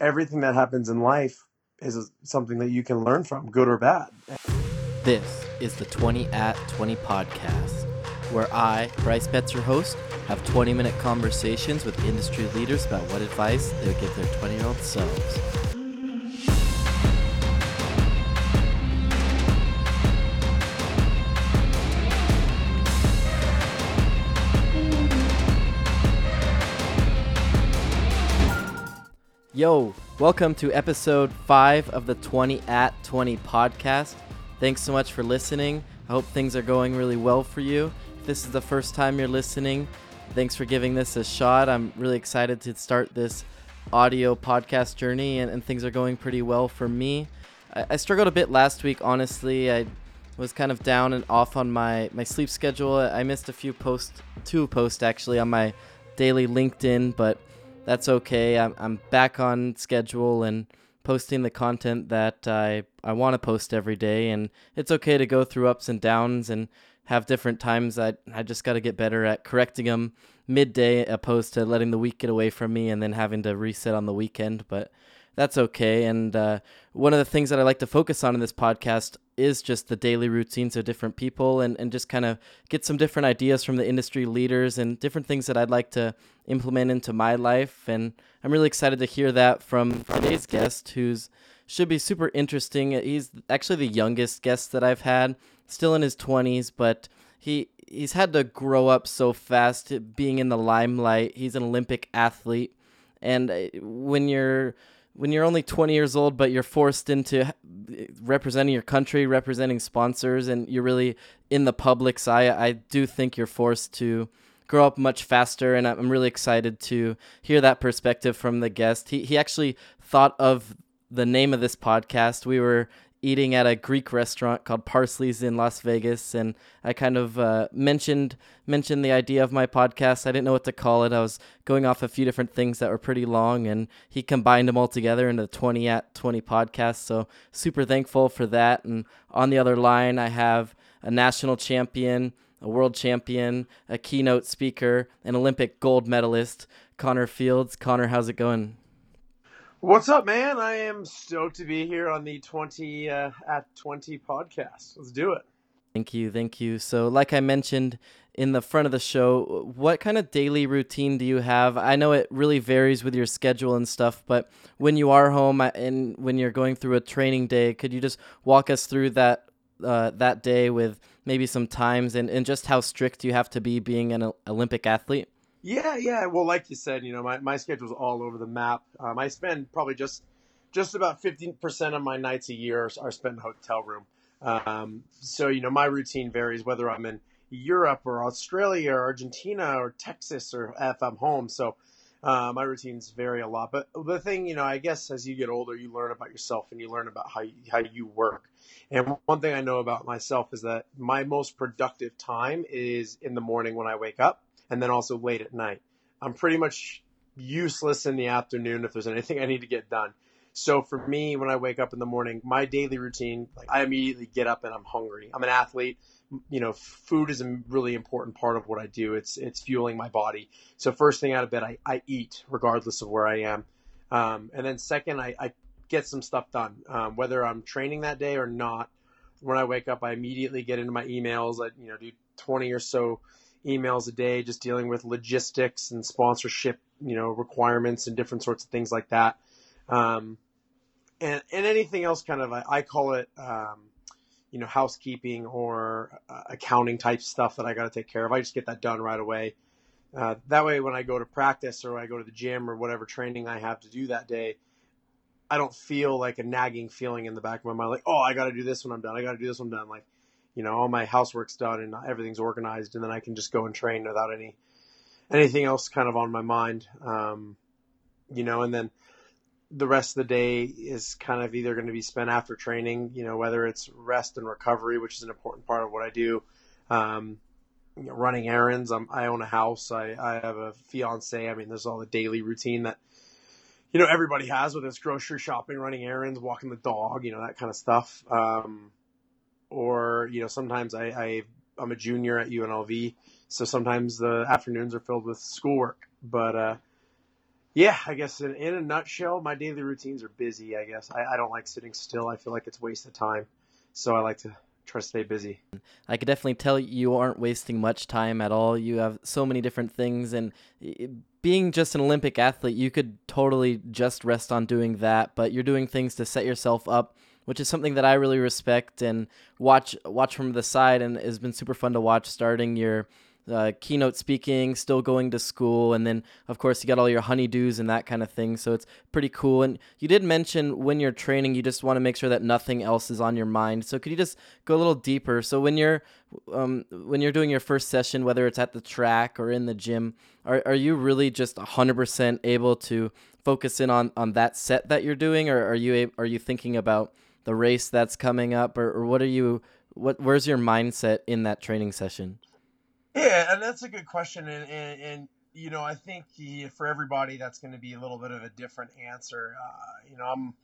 everything that happens in life is something that you can learn from, good or bad. This is the 20 at 20 podcast, where I, Bryce Betts, your host, have 20 minute conversations with industry leaders about what advice they would give their 20 year old selves. Yo, welcome to episode 5 of the 20 at 20 podcast. Thanks so much for listening. I hope things are going really well for you. If this is the first time you're listening, thanks for giving this a shot. I'm really excited to start this audio podcast journey, and, and things are going pretty well for me. I, I struggled a bit last week, honestly. I was kind of down and off on my, my sleep schedule. I missed a few posts, two posts actually, on my daily LinkedIn, but that's okay. I'm, I'm back on schedule and posting the content that I, I want to post every day. And it's okay to go through ups and downs and have different times. I, I just got to get better at correcting them midday opposed to letting the week get away from me and then having to reset on the weekend. But that's okay. And uh, one of the things that I like to focus on in this podcast is just the daily routines of different people and, and just kind of get some different ideas from the industry leaders and different things that I'd like to implement into my life. And I'm really excited to hear that from today's guest, who's should be super interesting. He's actually the youngest guest that I've had, still in his 20s, but he he's had to grow up so fast being in the limelight. He's an Olympic athlete. And uh, when you're when you're only 20 years old, but you're forced into uh, representing your country, representing sponsors, and you're really in the public's eye, I do think you're forced to grow up much faster. And I'm really excited to hear that perspective from the guest. He, he actually thought of the name of this podcast. We were eating at a Greek restaurant called Parsley's in Las Vegas, and I kind of uh, mentioned mentioned the idea of my podcast. I didn't know what to call it. I was going off a few different things that were pretty long, and he combined them all together into the 20 at 20 podcast. So super thankful for that. And on the other line, I have a national champion, a world champion, a keynote speaker, an Olympic gold medalist, Connor Fields. Connor, how's it going? What's up, man? I am stoked to be here on the 20 uh, at 20 podcast. Let's do it. Thank you. Thank you. So, like I mentioned in the front of the show, what kind of daily routine do you have? I know it really varies with your schedule and stuff, but when you are home and when you're going through a training day, could you just walk us through that uh, that day with maybe some times and, and just how strict you have to be being an Olympic athlete? Yeah, yeah. Well, like you said, you know, my, my schedule's all over the map. Um, I spend probably just just about 15% of my nights a year are, are spent in a hotel room. Um, so, you know, my routine varies whether I'm in Europe or Australia or Argentina or Texas or if I'm home. So, uh, my routines vary a lot. But the thing, you know, I guess as you get older, you learn about yourself and you learn about how you, how you work. And one thing I know about myself is that my most productive time is in the morning when I wake up and then also late at night. I'm pretty much useless in the afternoon if there's anything I need to get done. So for me, when I wake up in the morning, my daily routine, like I immediately get up and I'm hungry. I'm an athlete. You know, food is a really important part of what I do. It's it's fueling my body. So first thing out of bed, I, I eat regardless of where I am. Um, and then second, I, I get some stuff done, um, whether I'm training that day or not. When I wake up, I immediately get into my emails. I you know do 20 or so emails a day, just dealing with logistics and sponsorship, you know, requirements and different sorts of things like that. Um, and, and anything else kind of, I, I call it, um, you know, housekeeping or uh, accounting type stuff that I got to take care of. I just get that done right away. Uh, that way, when I go to practice or I go to the gym or whatever training I have to do that day, I don't feel like a nagging feeling in the back of my mind, like, oh, I got to do this when I'm done. I got to do this when I'm done. Like, you know all my housework's done and everything's organized and then i can just go and train without any anything else kind of on my mind. Um, you know and then the rest of the day is kind of either going to be spent after training you know whether it's rest and recovery which is an important part of what i do. Um, you know, running errands. I'm, i own a house. I, I have a fiance. I mean there's all the daily routine that you know everybody has whether it's grocery shopping running errands walking the dog you know that kind of stuff. Um, or you know sometimes I, I I'm a junior at UNLV, so sometimes the afternoons are filled with schoolwork. But uh, Yeah, I guess in, in a nutshell, my daily routines are busy. I guess I, I don't like sitting still. I feel like it's waste of time, so I like to try to stay busy. I could definitely tell you aren't wasting much time at all. You have so many different things, and being just an Olympic athlete, you could totally just rest on doing that. But you're doing things to set yourself up, which is something that I really respect and watch watch from the side, and has been super fun to watch. Starting your uh, keynote speaking, still going to school, and then of course you got all your honeydews and that kind of thing. So it's pretty cool. And you did mention when you're training, you just want to make sure that nothing else is on your mind. So could you just go a little deeper? So when you're um, when you're doing your first session, whether it's at the track or in the gym, are are you really just hundred percent able to focus in on on that set that you're doing, or are you are you thinking about the race that's coming up, or, or what are you what where's your mindset in that training session? Yeah, and that's a good question, and and, and you know I think for everybody that's going to be a little bit of a different answer. Uh, you know, I'm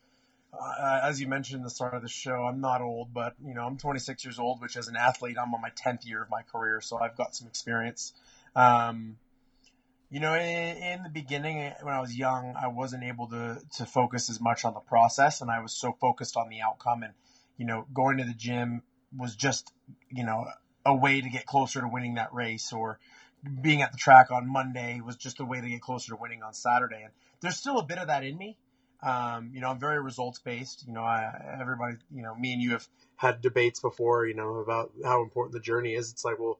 uh, as you mentioned the start of the show, I'm not old, but you know I'm 26 years old, which as an athlete I'm on my 10th year of my career, so I've got some experience. Um, you know, in, in, the beginning, eh, when I was young, I wasn't able to to focus as much on the process, and I was so focused on the outcome. And you know, going to the gym was just you know a way to get closer to winning that race or being at the track on Monday was just a way to get closer to winning on Saturday. And there's still a bit of that in me. Um, you know, I'm very results based. You know, I, everybody, you know, me and you have had debates before, you know, about how important the journey is. It's like, well,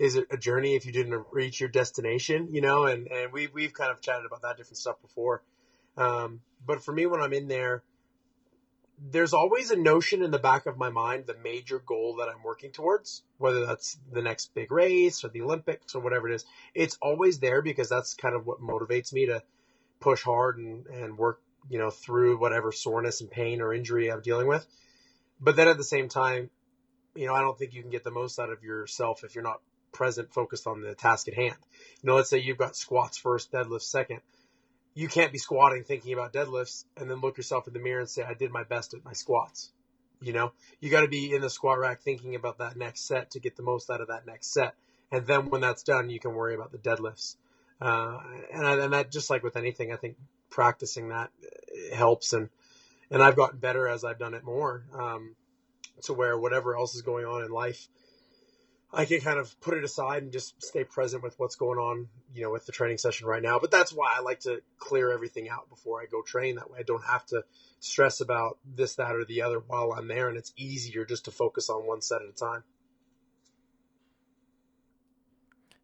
is it a journey if you didn't reach your destination? You know, and and we we've kind of chatted about that different stuff before. Um, but for me, when I'm in there, there's always a notion in the back of my mind, the major goal that I'm working towards, whether that's the next big race or the Olympics or whatever it is. It's always there because that's kind of what motivates me to push hard and, and work, you know, through whatever soreness and pain or injury I'm dealing with. But then at the same time, you know, I don't think you can get the most out of yourself if you're not present, focused on the task at hand. You know, let's say you've got squats first, deadlift second you can't be squatting thinking about deadlifts and then look yourself in the mirror and say, I did my best at my squats. You know, you got to be in the squat rack thinking about that next set to get the most out of that next set. And then when that's done, you can worry about the deadlifts. Uh, and, and that just like with anything, I think practicing that helps. And, and I've gotten better as I've done it more. Um, to where whatever else is going on in life, I can kind of put it aside and just stay present with what's going on, you know, with the training session right now. But that's why I like to clear everything out before I go train. That way I don't have to stress about this, that, or the other while I'm there. And it's easier just to focus on one set at a time.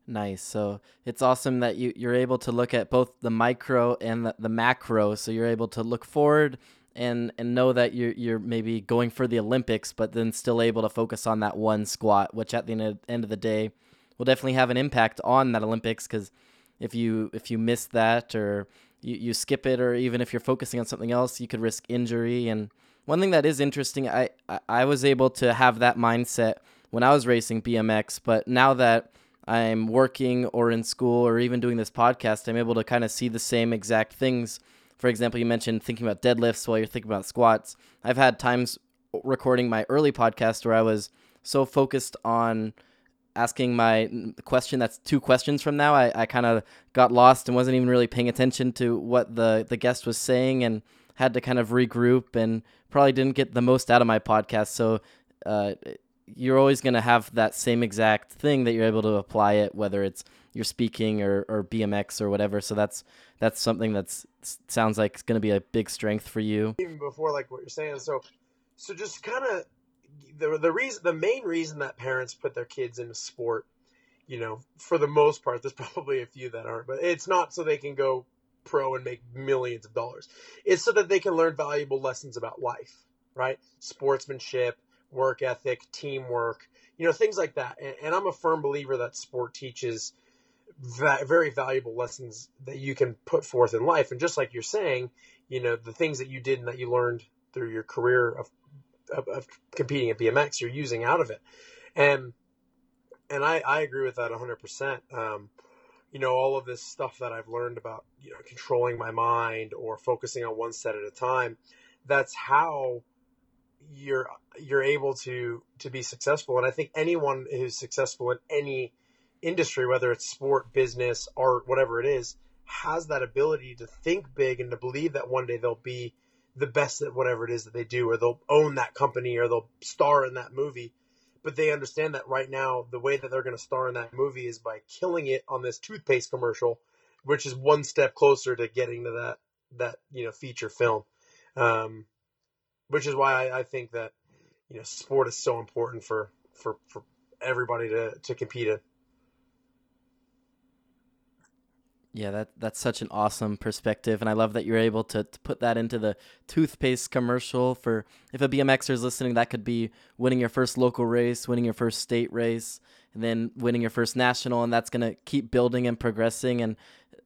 Nice. So it's awesome that you, you're able to look at both the micro and the, the macro. So you're able to look forward and and know that you're you're maybe going for the Olympics, but then still able to focus on that one squat, which at the end of the day will definitely have an impact on that Olympics. Because if you if you miss that or you, you skip it, or even if you're focusing on something else, you could risk injury. And one thing that is interesting, I I was able to have that mindset when I was racing BMX, but now that I'm working or in school or even doing this podcast, I'm able to kind of see the same exact things for example, you mentioned thinking about deadlifts while you're thinking about squats. I've had times recording my early podcast where I was so focused on asking my question that's two questions from now i, I kind of got lost and wasn't even really paying attention to what the, the guest was saying and had to kind of regroup and probably didn't get the most out of my podcast so uh, you're always going to have that same exact thing that you're able to apply it whether it's you're speaking or, or bmx or whatever so that's that's something that's sounds like it's going to be a big strength for you. Even before like what you're saying, so so just kind of the the reason the main reason that parents put their kids into sport, you know, for the most part, there's probably a few that aren't, but it's not so they can go pro and make millions of dollars. It's so that they can learn valuable lessons about life, right? Sportsmanship, work ethic, teamwork, you know, things like that. And, and I'm a firm believer that sport teaches va- very valuable lessons that you can put forth in life. And just like you're saying, you know, the things that you did and that you learned through your career of, of, of competing at BMX, you're using out of it. And, and I, I agree with that 100%. Um, you know, all of this stuff that I've learned about, you know, controlling my mind or focusing on one set at a time, that's how you're you're able to to be successful and i think anyone who's successful in any industry, whether it's sport, business, art, whatever it is, has that ability to think big and to believe that one day they'll be the best at whatever it is that they do, or they'll own that company, or they'll star in that movie. But they understand that right now, the way that they're going to star in that movie is by killing it on this toothpaste commercial, which is one step closer to getting to that that you know feature film. Um, which is why I, I think that you know sport is so important for for for everybody to to compete in. Yeah, that that's such an awesome perspective, and I love that you're able to, to put that into the toothpaste commercial. For if a BMXer is listening, that could be winning your first local race, winning your first state race, and then winning your first national, and that's gonna keep building and progressing. And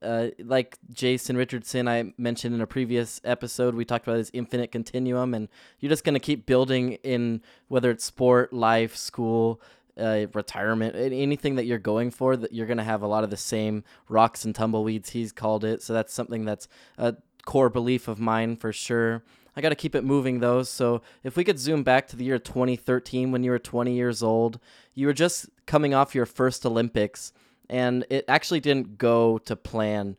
uh, like Jason Richardson, I mentioned in a previous episode, we talked about this infinite continuum, and you're just gonna keep building in whether it's sport, life, school, uh, retirement, anything that you're going for, that you're going to have a lot of the same rocks and tumbleweeds. He's called it, so that's something that's a core belief of mine for sure. I got to keep it moving though. So if we could zoom back to the year 2013 when you were 20 years old, you were just coming off your first Olympics, and it actually didn't go to plan.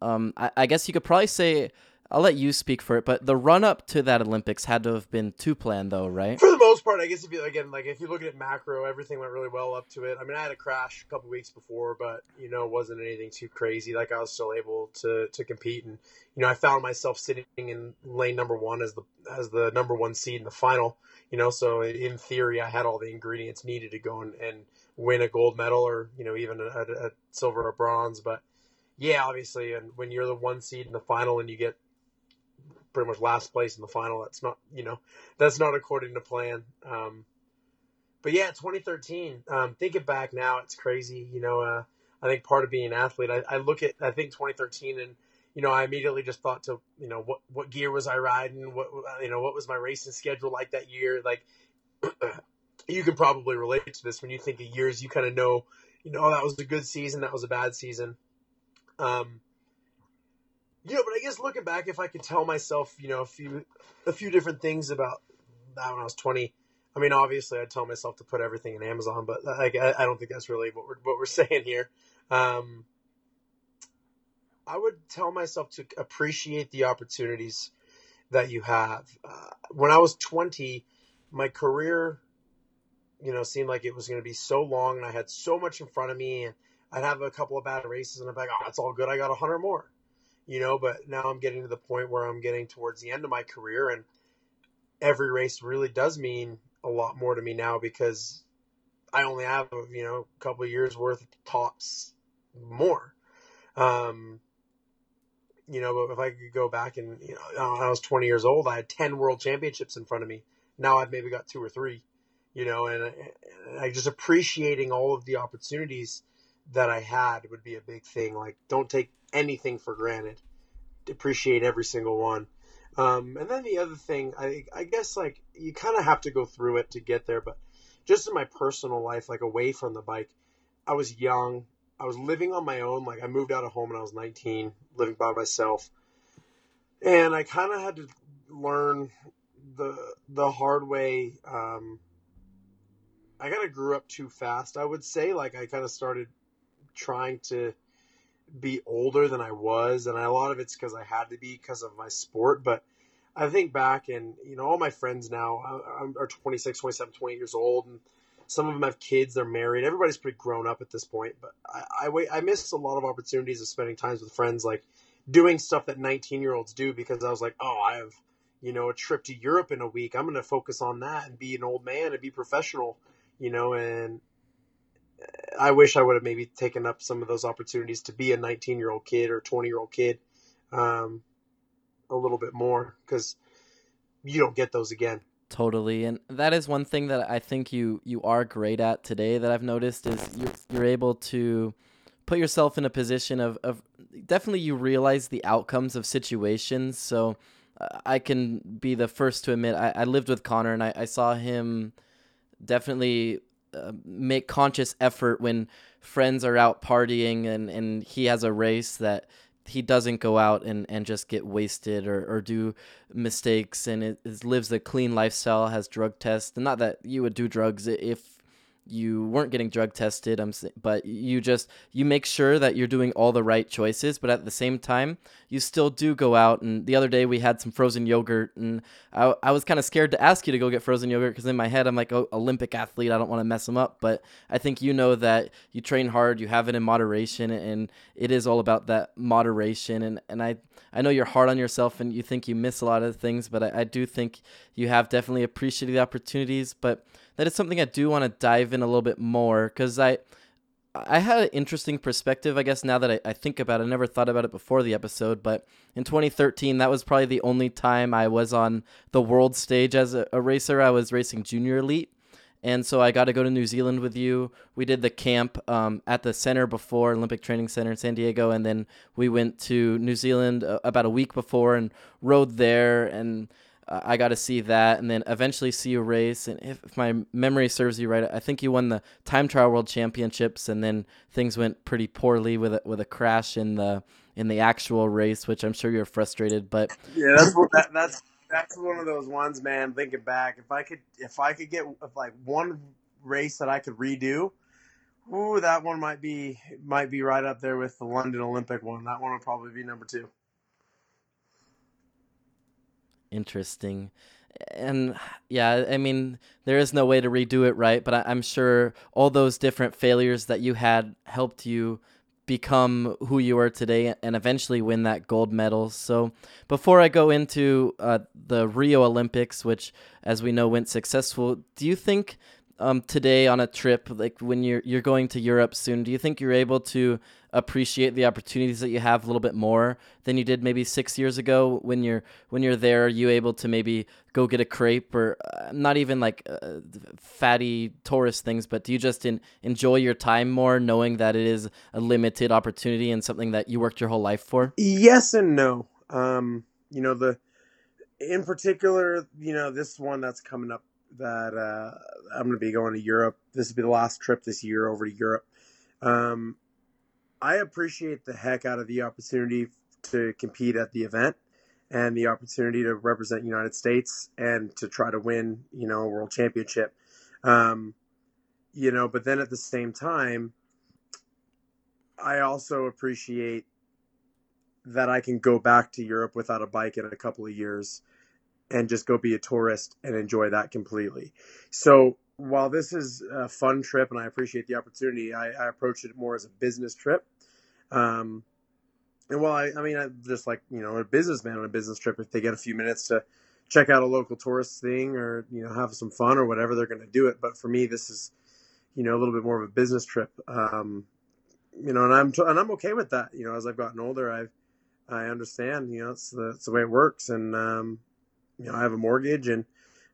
Um, I, I guess you could probably say I'll let you speak for it, but the run up to that Olympics had to have been to plan though, right? For the most part, I guess if you again like if you look at macro, everything went really well up to it. I mean, I had a crash a couple weeks before, but you know, it wasn't anything too crazy. Like I was still able to to compete, and you know, I found myself sitting in lane number one as the as the number one seed in the final. You know, so in theory, I had all the ingredients needed to go and, and win a gold medal or you know even a, a silver or bronze, but yeah, obviously, and when you're the one seed in the final and you get pretty much last place in the final. That's not, you know, that's not according to plan. Um, but yeah, 2013. Um, thinking back now, it's crazy. You know, uh, I think part of being an athlete, I, I, look at, I think 2013, and you know, I immediately just thought to, you know, what what gear was I riding? What you know, what was my racing schedule like that year? Like, you can probably relate to this when you think of years. You kind of know, you know, oh, that was a good season, that was a bad season. Um, yeah, but I guess looking back, if I could tell myself, you know, a few a few different things about that when I was twenty, I mean, obviously, I'd tell myself to put everything in Amazon, but like, I, I don't think that's really what we're what we're saying here. Um, I would tell myself to appreciate the opportunities that you have. Uh, when I was twenty, my career, you know, seemed like it was going to be so long, and I had so much in front of me, and I'd have a couple of bad races, and I'm like, oh, it's all good. I got hundred more you know, but now I'm getting to the point where I'm getting towards the end of my career and every race really does mean a lot more to me now because I only have, you know, a couple years worth of tops more. Um, you know, but if I could go back and, you know, I was 20 years old, I had 10 world championships in front of me. Now I've maybe got two or three, you know, and, and I just appreciating all of the opportunities that I had would be a big thing. Like, don't take anything for granted. Appreciate every single one. Um, and then the other thing, I, I guess like you kind of have to go through it to get there, but just in my personal life, like away from the bike, I was young. I was living on my own. Like I moved out of home when I was 19, living by myself. And I kind of had to learn the, the hard way. Um, I kind of grew up too fast. I would say like I kind of started trying to be older than I was, and a lot of it's because I had to be because of my sport. But I think back, and you know, all my friends now are 26, 27, 28 years old, and some of them have kids. They're married. Everybody's pretty grown up at this point. But I, I wait. I missed a lot of opportunities of spending times with friends, like doing stuff that 19 year olds do, because I was like, oh, I have you know a trip to Europe in a week. I'm going to focus on that and be an old man and be professional. You know, and I wish I would have maybe taken up some of those opportunities to be a 19 year old kid or 20 year old kid um, a little bit more because you don't get those again. Totally, and that is one thing that I think you you are great at today. That I've noticed is you're you're able to put yourself in a position of of definitely you realize the outcomes of situations. So uh, I can be the first to admit I, I lived with Connor and I, I saw him definitely uh, make conscious effort when friends are out partying and, and he has a race that he doesn't go out and, and just get wasted or, or do mistakes and it, it lives a clean lifestyle has drug tests. And not that you would do drugs if you weren't getting drug tested um, but you just you make sure that you're doing all the right choices but at the same time you still do go out and the other day we had some frozen yogurt and i, I was kind of scared to ask you to go get frozen yogurt because in my head i'm like oh, olympic athlete i don't want to mess them up but i think you know that you train hard you have it in moderation and it is all about that moderation and, and i i know you're hard on yourself and you think you miss a lot of things but i, I do think you have definitely appreciated the opportunities but that is something I do want to dive in a little bit more because I I had an interesting perspective, I guess, now that I, I, think about it. I never thought about it before the episode, but in 2013, that was probably the only time I was on the world stage as a, a racer. I was racing junior elite. And so I got to go to New Zealand with you. We did the camp um, at the center before, Olympic Training Center in San Diego. And then we went to New Zealand uh, about a week before and rode there. And uh, I got to see that, and then eventually see you race. And if, if, my memory serves you right, I think you won the time trial world championships, and then things went pretty poorly with a, with a crash in the in the actual race, which I'm sure you're frustrated. But yeah, that's that, that's that's one of those ones, man. Thinking back, if I could if I could get if like one race that I could redo, ooh, that one might be might be right up there with the London Olympic one. That one would probably be number two interesting. And yeah, I mean, there is no way to redo it right, but I, am sure all those different failures that you had helped you become who you are today and eventually win that gold medal. So, before I go into uh, the Rio Olympics, which, as we know, went successful, do you think um, today on a trip, like when you're you're going to Europe soon, do you think you're able to appreciate the opportunities that you have a little bit more than you did maybe six years ago when you're when you're there? Are you able to maybe go get a crepe or uh, not even like uh, fatty tourist things, but do you just in, enjoy your time more, knowing that it is a limited opportunity and something that you worked your whole life for? Yes and no. Um, you know the in particular, you know this one that's coming up that uh, I'm going to be going to Europe. This will be the last trip this year over to Europe. Um, I appreciate the heck out of the opportunity to compete at the event and the opportunity to represent United States and to try to win, you know, a world championship. Um, you know, but then at the same time, I also appreciate that I can go back to Europe without a bike in a couple of years and just go be a tourist and enjoy that completely. So while this is a fun trip and I appreciate the opportunity, I, I approach it more as a business trip. Um, and while I, I mean, I just like, you know, a businessman on a business trip, if they get a few minutes to check out a local tourist thing or, you know, have some fun or whatever, they're going to do it. But for me, this is, you know, a little bit more of a business trip. Um, you know, and I'm, and I'm okay with that. You know, as I've gotten older, I've, I understand, you know, it's the, it's the way it works. And, um, you know, I have a mortgage and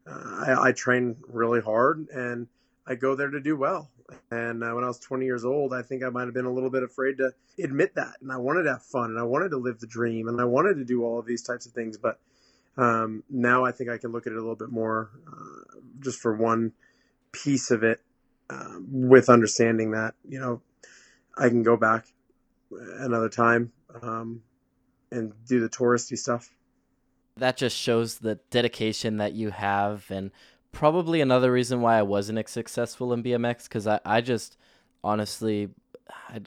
uh, I, I, train really hard and I go there to do well. And uh, when I was 20 years old, I think I might have been a little bit afraid to admit that. And I wanted to have fun and I wanted to live the dream and I wanted to do all of these types of things. But um, now I think I can look at it a little bit more uh, just for one piece of it um, with understanding that, you know, I can go back another time um, and do the touristy stuff that just shows the dedication that you have and probably another reason why I wasn't successful in BMX because I, I just honestly I,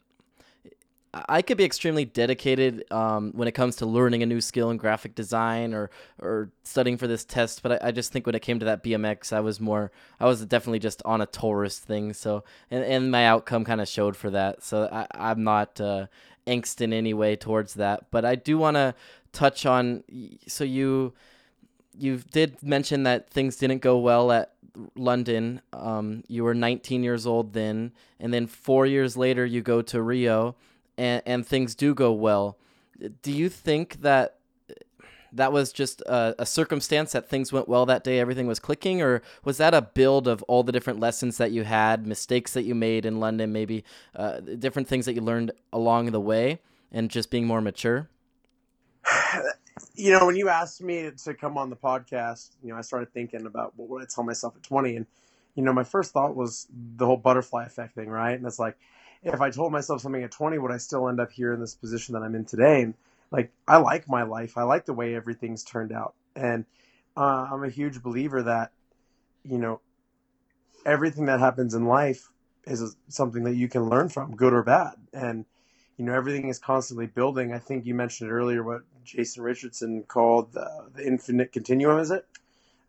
I could be extremely dedicated um, when it comes to learning a new skill in graphic design or or studying for this test, but I, I, just think when it came to that BMX, I was more I was definitely just on a tourist thing. So and, and my outcome kind of showed for that. So I, I'm not uh, angst in any way towards that, but I do want to touch on. So you you did mention that things didn't go well at London. Um, you were 19 years old then, and then four years later you go to Rio, and and things do go well. Do you think that that was just a, a, circumstance that things went well that day, everything was clicking, or was that a build of all the different lessons that you had, mistakes that you made in London, maybe uh, different things that you learned along the way, and just being more mature? You know, when you asked me to come on the podcast, you know, I started thinking about what would I tell myself at 20. And, you know, my first thought was the whole butterfly effect thing, right? And it's like, if I told myself something at 20, would I still end up here in this position that I'm in today? And, like, I like my life. I like the way everything's turned out. And uh, I'm a huge believer that, you know, everything that happens in life is something that you can learn from, good or bad. And, you know, everything is constantly building. I think you mentioned it earlier what Jason Richardson called the, the infinite continuum, is it?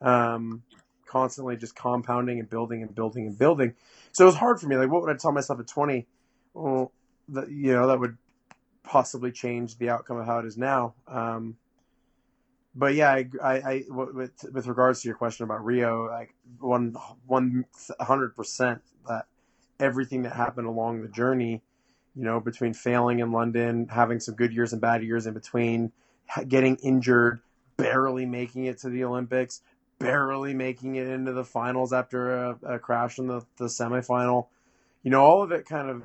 Um, constantly just compounding and building and building and building. So it was hard for me. Like, what would I tell myself at 20? Well, that, you know, that would possibly change the outcome of how it is now. Um, but yeah, I, I, I, with, with regards to your question about Rio, like one, one hundred percent that everything that happened along the journey, you know, between failing in London, having some good years and bad years in between, getting injured, barely making it to the Olympics, barely making it into the finals after a, a crash in the, the semifinal, you know, all of it kind of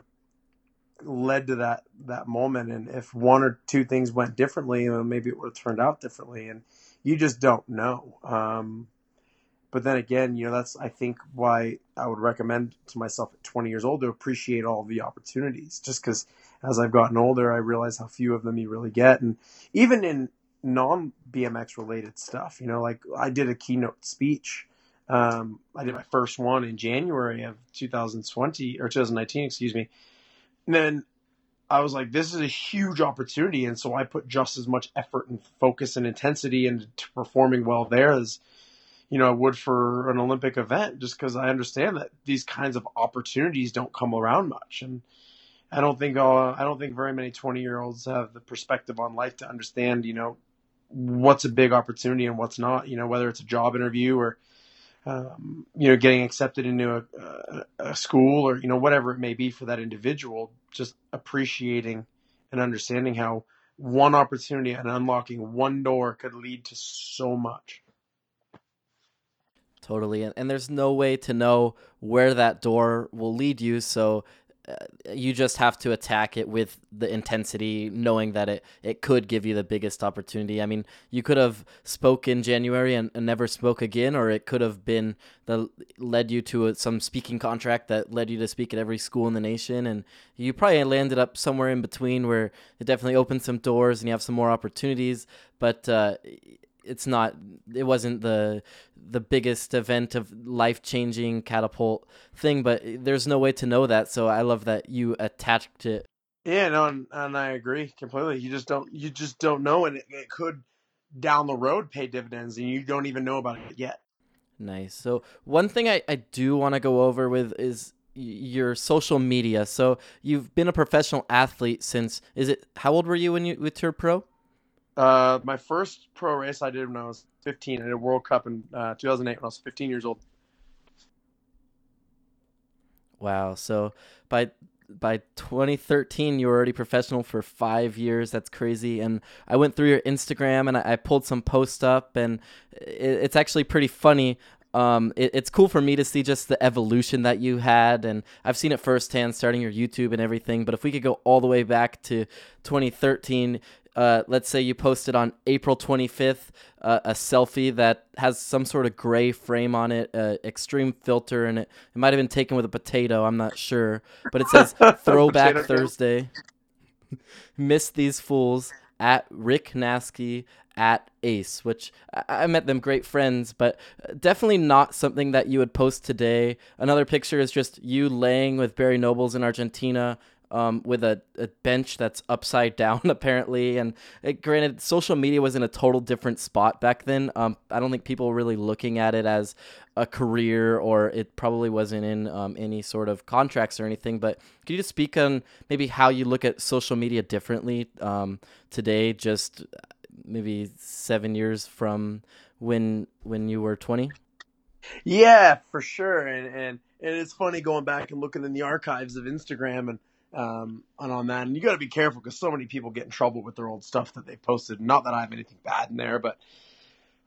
led to that that moment. And if one or two things went differently, maybe it would have turned out differently. And you just don't know. Um, but then again, you know, that's I think why I would recommend to myself at 20 years old to appreciate all the opportunities. Just because as I've gotten older, I realize how few of them you really get, and even in non BMX related stuff, you know, like I did a keynote speech. Um, I did my first one in January of 2020 or 2019, excuse me. And then I was like, this is a huge opportunity. And so I put just as much effort and focus and intensity into performing well there as, you know, I would for an Olympic event, just because I understand that these kinds of opportunities don't come around much. And I don't think, I don't think very many 20 year olds have the perspective on life to understand, you know, what's a big opportunity and what's not, you know, whether it's a job interview or, um, you know, getting accepted into a, a, school or, you know, whatever it may be for that individual, just appreciating and understanding how one opportunity and unlocking one door could lead to so much. Totally. And, there's no way to know where that door will lead you. So you just have to attack it with the intensity, knowing that it, it could give you the biggest opportunity. I mean, you could have spoke in January and, and never spoke again, or it could have been the led you to a, some speaking contract that led you to speak at every school in the nation, and you probably landed up somewhere in between where it definitely opened some doors and you have some more opportunities. But uh, it's not it wasn't the the biggest event of life changing catapult thing, but there's no way to know that. So I love that you attached it. Yeah, no, and, and I agree completely. You just don't you just don't know, and it, it could down the road pay dividends, and you don't even know about it yet. Nice. So one thing I, I do want to go over with is your social media. So you've been a professional athlete since is it how old were you when you with your pro? Uh, my first pro race I did when I was 15. I did a World Cup in uh, 2008 when I was 15 years old. Wow. So by by 2013 you were already professional for five years that's crazy and i went through your instagram and i, I pulled some posts up and it, it's actually pretty funny um, it, it's cool for me to see just the evolution that you had, and I've seen it firsthand, starting your YouTube and everything. But if we could go all the way back to 2013, uh, let's say you posted on April 25th uh, a selfie that has some sort of gray frame on it, uh, extreme filter, and it, it might have been taken with a potato. I'm not sure, but it says Throwback Thursday. Miss these fools at Rick Nasky at Ace, which I-, I met them great friends, but definitely not something that you would post today. Another picture is just you laying with Barry Nobles in Argentina um, with a, a, bench that's upside down apparently. And it, granted, social media was in a total different spot back then. Um, I don't think people were really looking at it as a career, or it probably wasn't in um, any sort of contracts or anything. But could you just speak on maybe how you look at social media differently um, today, just maybe seven years from when when you were twenty? Yeah, for sure, and and and it's funny going back and looking in the archives of Instagram and um, and on that. And you got to be careful because so many people get in trouble with their old stuff that they posted. Not that I have anything bad in there, but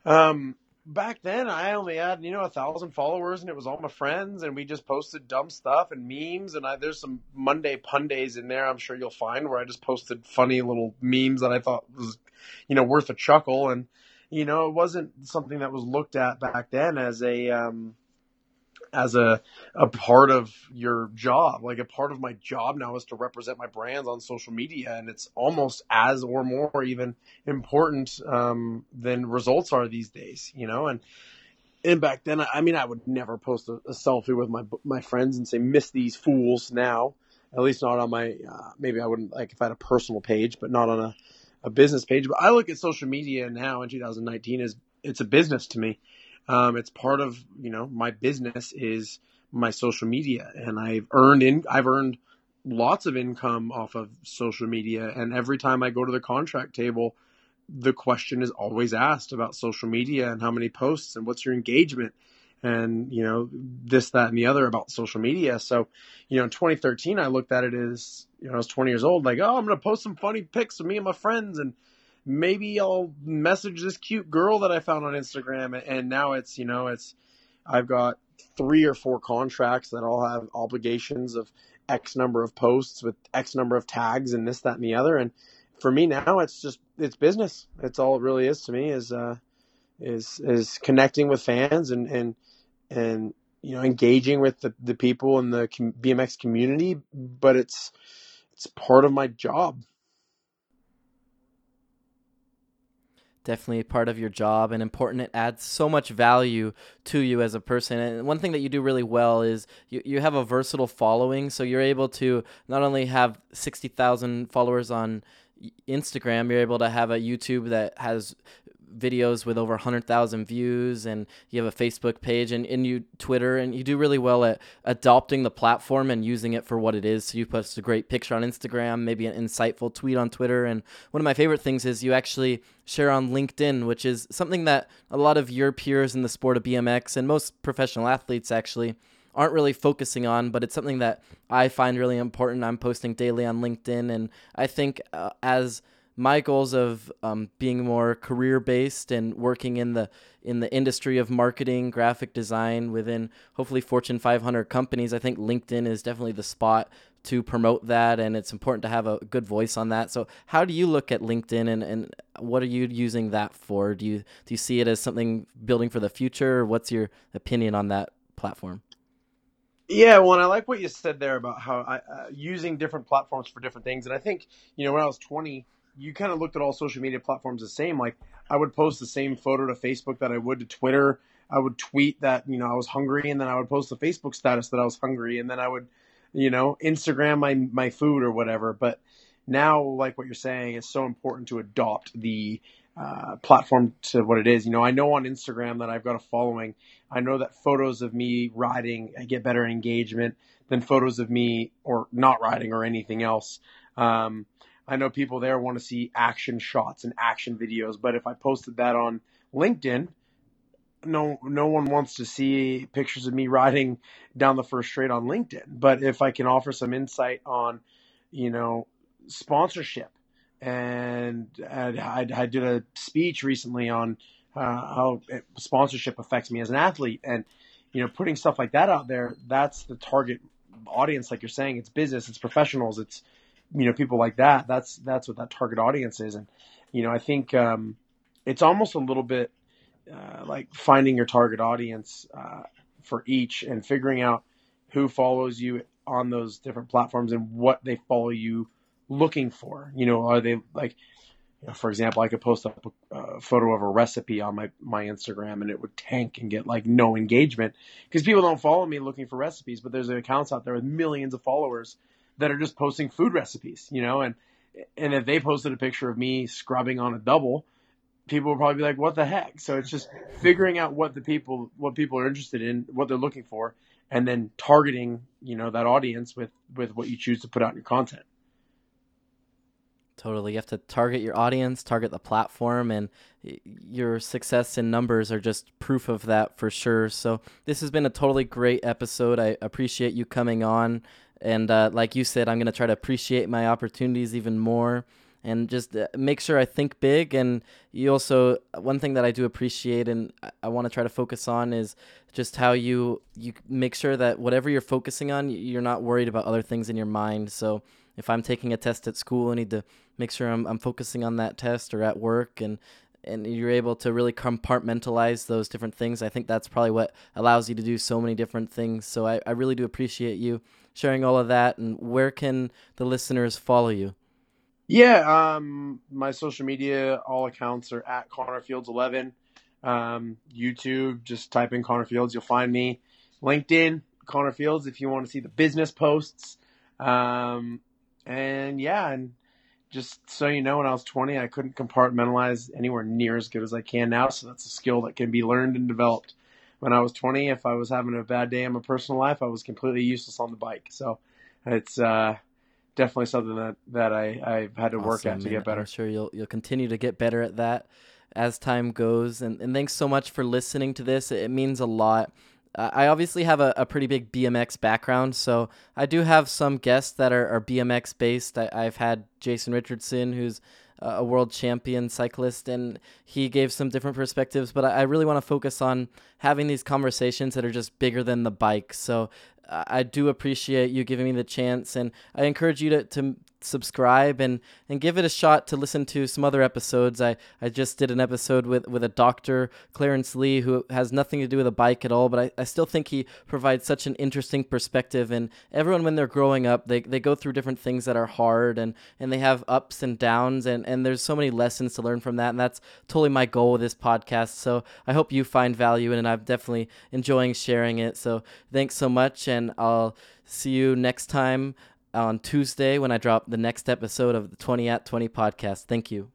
um, back then I only had you know a thousand followers, and it was all my friends, and we just posted dumb stuff and memes. And I, there's some Monday pun days in there. I'm sure you'll find where I just posted funny little memes that I thought was you know worth a chuckle, and you know it wasn't something that was looked at back then as a um, as a a part of your job. Like a part of my job now is to represent my brands on social media, and it's almost as or more even important um, than results are these days. You know, and and back then, I mean, I would never post a, a, selfie with my my friends and say "miss these fools." Now, at least not on my. Uh, maybe I wouldn't like if I had a personal page, but not on a, a business page. But I look at social media now in 2019 as it's a business to me. Um, it's part of you know my business is my social media, and I've earned in I've earned lots of income off of social media, and every time I go to the contract table the question is always asked about social media and how many posts and what's your engagement and you know this that and the other about social media. So you know in 2013 i looked at it as you know i was 20 years old like oh i'm gonna post some funny pics of me and my friends and maybe i'll message this cute girl that i found on instagram and now it's you know it's i've got three or four contracts that all have obligations of x number of posts with x number of tags and this that and the other and for me now, it's just it's business. It's all it really is to me is uh, is is connecting with fans and and and you know engaging with the, the people in the BMX community. But it's it's part of my job. Definitely a part of your job and important. It adds so much value to you as a person. And one thing that you do really well is you, you have a versatile following. So you're able to not only have 60,000 followers on Instagram, you're able to have a YouTube that has videos with over 100,000 views and you have a Facebook page and, and you Twitter and you do really well at adopting the platform and using it for what it is. So you post a great picture on Instagram, maybe an insightful tweet on Twitter. And one of my favorite things is you actually share on LinkedIn, which is something that a lot of your peers in the sport of BMX and most professional athletes actually aren't really focusing on, but it's something that I find really important. I'm posting daily on LinkedIn, and I think uh, as my goals of um, being more career based and working in the in the industry of marketing, graphic design within hopefully Fortune 500 companies, I think LinkedIn is definitely the spot to promote that, and it's important to have a good voice on that. So, how do you look at LinkedIn, and, and what are you using that for? Do you do you see it as something building for the future? What's your opinion on that platform? Yeah, well, I like what you said there about how I, uh, using different platforms for different things. And I think, you know, when I was 20, you kind of looked at all social media platforms the same. Like, I would post the same photo to Facebook that I would to Twitter. I would tweet that, you know, I was hungry, and then I would post a Facebook status that I was hungry, and then I would, you know, Instagram my, my food or whatever. But now, like what you're saying, it's so important to adopt the uh, platform to what it is. You know, I know on Instagram that I've got a following. I know that photos of me riding, I get better engagement than photos of me or not riding or anything else. Um, I know people there want to see action shots and action videos, but if I posted that on LinkedIn, no no one wants to see pictures of me riding down the first straight on LinkedIn. But if I can offer some insight on, you know, sponsorship and I, I did a speech recently on uh, how sponsorship affects me as an athlete, and you know, putting stuff like that out there, that's the target audience. Like you're saying, it's business, it's professionals, it's you know, people like that. That's that's what that target audience is, and you know, I think um, it's almost a little bit uh, like finding your target audience uh, for each and figuring out who follows you on those different platforms and what they follow you looking for? You know, are they like, you know, for example, I could post up a, a, photo of a recipe on my, my Instagram and it would tank and get like no engagement because people don't follow me looking for recipes, but there's accounts out there with millions of followers that are just posting food recipes, you know, and, and if they posted a picture of me scrubbing on a double, people will probably be like, what the heck? So it's just figuring out what the people, what people are interested in, what they're looking for, and then targeting, you know, that audience with, with what you choose to put out in your content. Totally. You have to target your audience, target the platform, and your success in numbers are just proof of that for sure. So, this has been a totally great episode. I appreciate you coming on. And uh, like you said, I'm going to try to appreciate my opportunities even more and just uh, make sure I think big. And you also, one thing that I do appreciate and I want to try to focus on is just how you you make sure that whatever you're focusing on, you're not worried about other things in your mind. So if I'm taking a test at school, I need to make sure I'm, I'm focusing on that test or at work and and you're able to really compartmentalize those different things. I think that's probably what allows you to do so many different things. So I, I really do appreciate you sharing all of that. And where can the listeners follow you? Yeah, um, my social media, all accounts are at Connor Fields 11. Um, YouTube, just type in Connor Fields, you'll find me. LinkedIn, Connor Fields, if you want to see the business posts. Um, and yeah, and just so you know, when I was 20, I couldn't compartmentalize anywhere near as good as I can now. So that's a skill that can be learned and developed. When I was 20, if I was having a bad day in my personal life, I was completely useless on the bike. So it's uh, definitely something that, that I, I've had to awesome, work at to get better. I'm sure you'll, you'll continue to get better at that as time goes. And, and thanks so much for listening to this. It means a lot. Uh, I obviously have a, a, pretty big BMX background, so I do have some guests that are, are BMX based. I, have had Jason Richardson, who's a world champion cyclist, and he gave some different perspectives. But I, I really want to focus on having these conversations that are just bigger than the bike. So I do appreciate you giving me the chance, and I encourage you to, to subscribe and and give it a shot to listen to some other episodes. I, I just did an episode with, with a doctor, Clarence Lee, who has nothing to do with a bike at all, but I, I still think he provides such an interesting perspective. And everyone, when they're growing up, they, they go through different things that are hard and, and they have ups and downs, and, and there's so many lessons to learn from that. And that's totally my goal with this podcast. So I hope you find value in it. I'm definitely enjoying sharing it. So thanks so much, and I'll see you next time on Tuesday when I drop the next episode of the 20 at 20 podcast. Thank you.